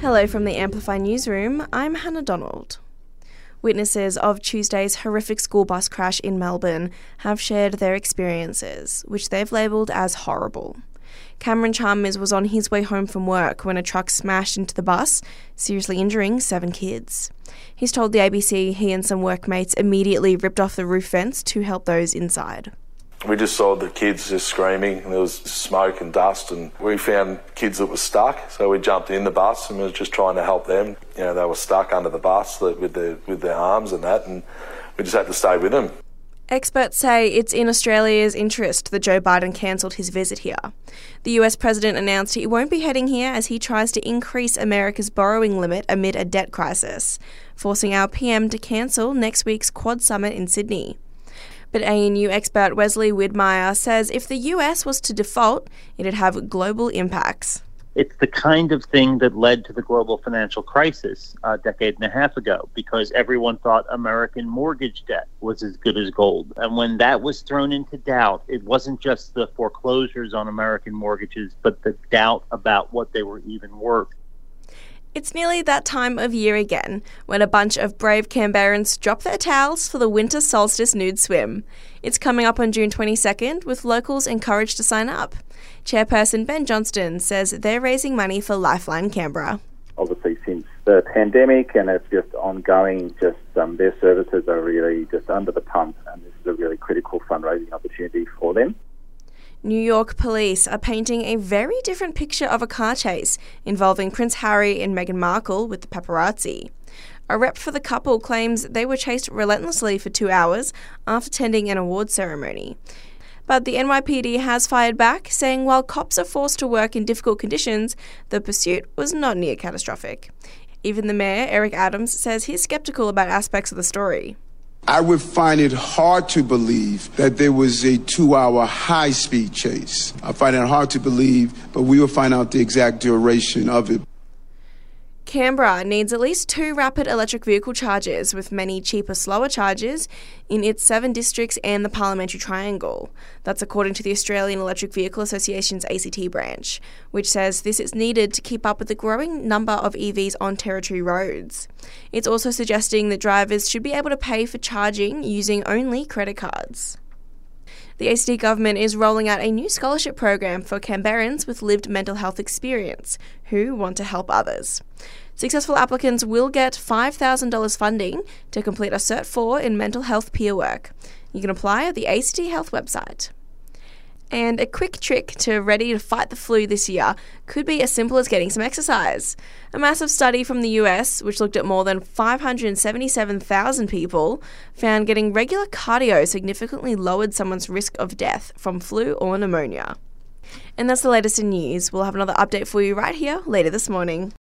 Hello from the Amplify newsroom. I'm Hannah Donald. Witnesses of Tuesday's horrific school bus crash in Melbourne have shared their experiences, which they've labelled as horrible. Cameron Chalmers was on his way home from work when a truck smashed into the bus, seriously injuring seven kids. He's told the ABC he and some workmates immediately ripped off the roof vents to help those inside. We just saw the kids just screaming, and there was smoke and dust, and we found kids that were stuck. So we jumped in the bus and were just trying to help them. You know, they were stuck under the bus with their with their arms and that, and we just had to stay with them. Experts say it's in Australia's interest that Joe Biden cancelled his visit here. The US president announced he won't be heading here as he tries to increase America's borrowing limit amid a debt crisis, forcing our PM to cancel next week's Quad Summit in Sydney. But ANU expert Wesley Widmaier says if the US was to default, it'd have global impacts. It's the kind of thing that led to the global financial crisis a decade and a half ago because everyone thought American mortgage debt was as good as gold. And when that was thrown into doubt, it wasn't just the foreclosures on American mortgages, but the doubt about what they were even worth. It's nearly that time of year again when a bunch of brave Canberrans drop their towels for the winter solstice nude swim. It's coming up on June 22nd with locals encouraged to sign up. Chairperson Ben Johnston says they're raising money for Lifeline Canberra. Obviously, since the pandemic and it's just ongoing, just um, their services are really just under the pump, and this is a really critical fundraising opportunity for them. New York police are painting a very different picture of a car chase involving Prince Harry and Meghan Markle with the paparazzi. A rep for the couple claims they were chased relentlessly for two hours after attending an award ceremony. But the NYPD has fired back, saying while cops are forced to work in difficult conditions, the pursuit was not near catastrophic. Even the mayor, Eric Adams, says he's skeptical about aspects of the story. I would find it hard to believe that there was a two hour high speed chase. I find it hard to believe, but we will find out the exact duration of it. Canberra needs at least two rapid electric vehicle chargers, with many cheaper, slower chargers in its seven districts and the Parliamentary Triangle. That's according to the Australian Electric Vehicle Association's ACT branch, which says this is needed to keep up with the growing number of EVs on Territory roads. It's also suggesting that drivers should be able to pay for charging using only credit cards. The ACT government is rolling out a new scholarship program for Canberrans with lived mental health experience who want to help others. Successful applicants will get $5,000 funding to complete a Cert 4 in mental health peer work. You can apply at the ACT Health website. And a quick trick to ready to fight the flu this year could be as simple as getting some exercise. A massive study from the US, which looked at more than 577,000 people, found getting regular cardio significantly lowered someone's risk of death from flu or pneumonia. And that's the latest in news. We'll have another update for you right here later this morning.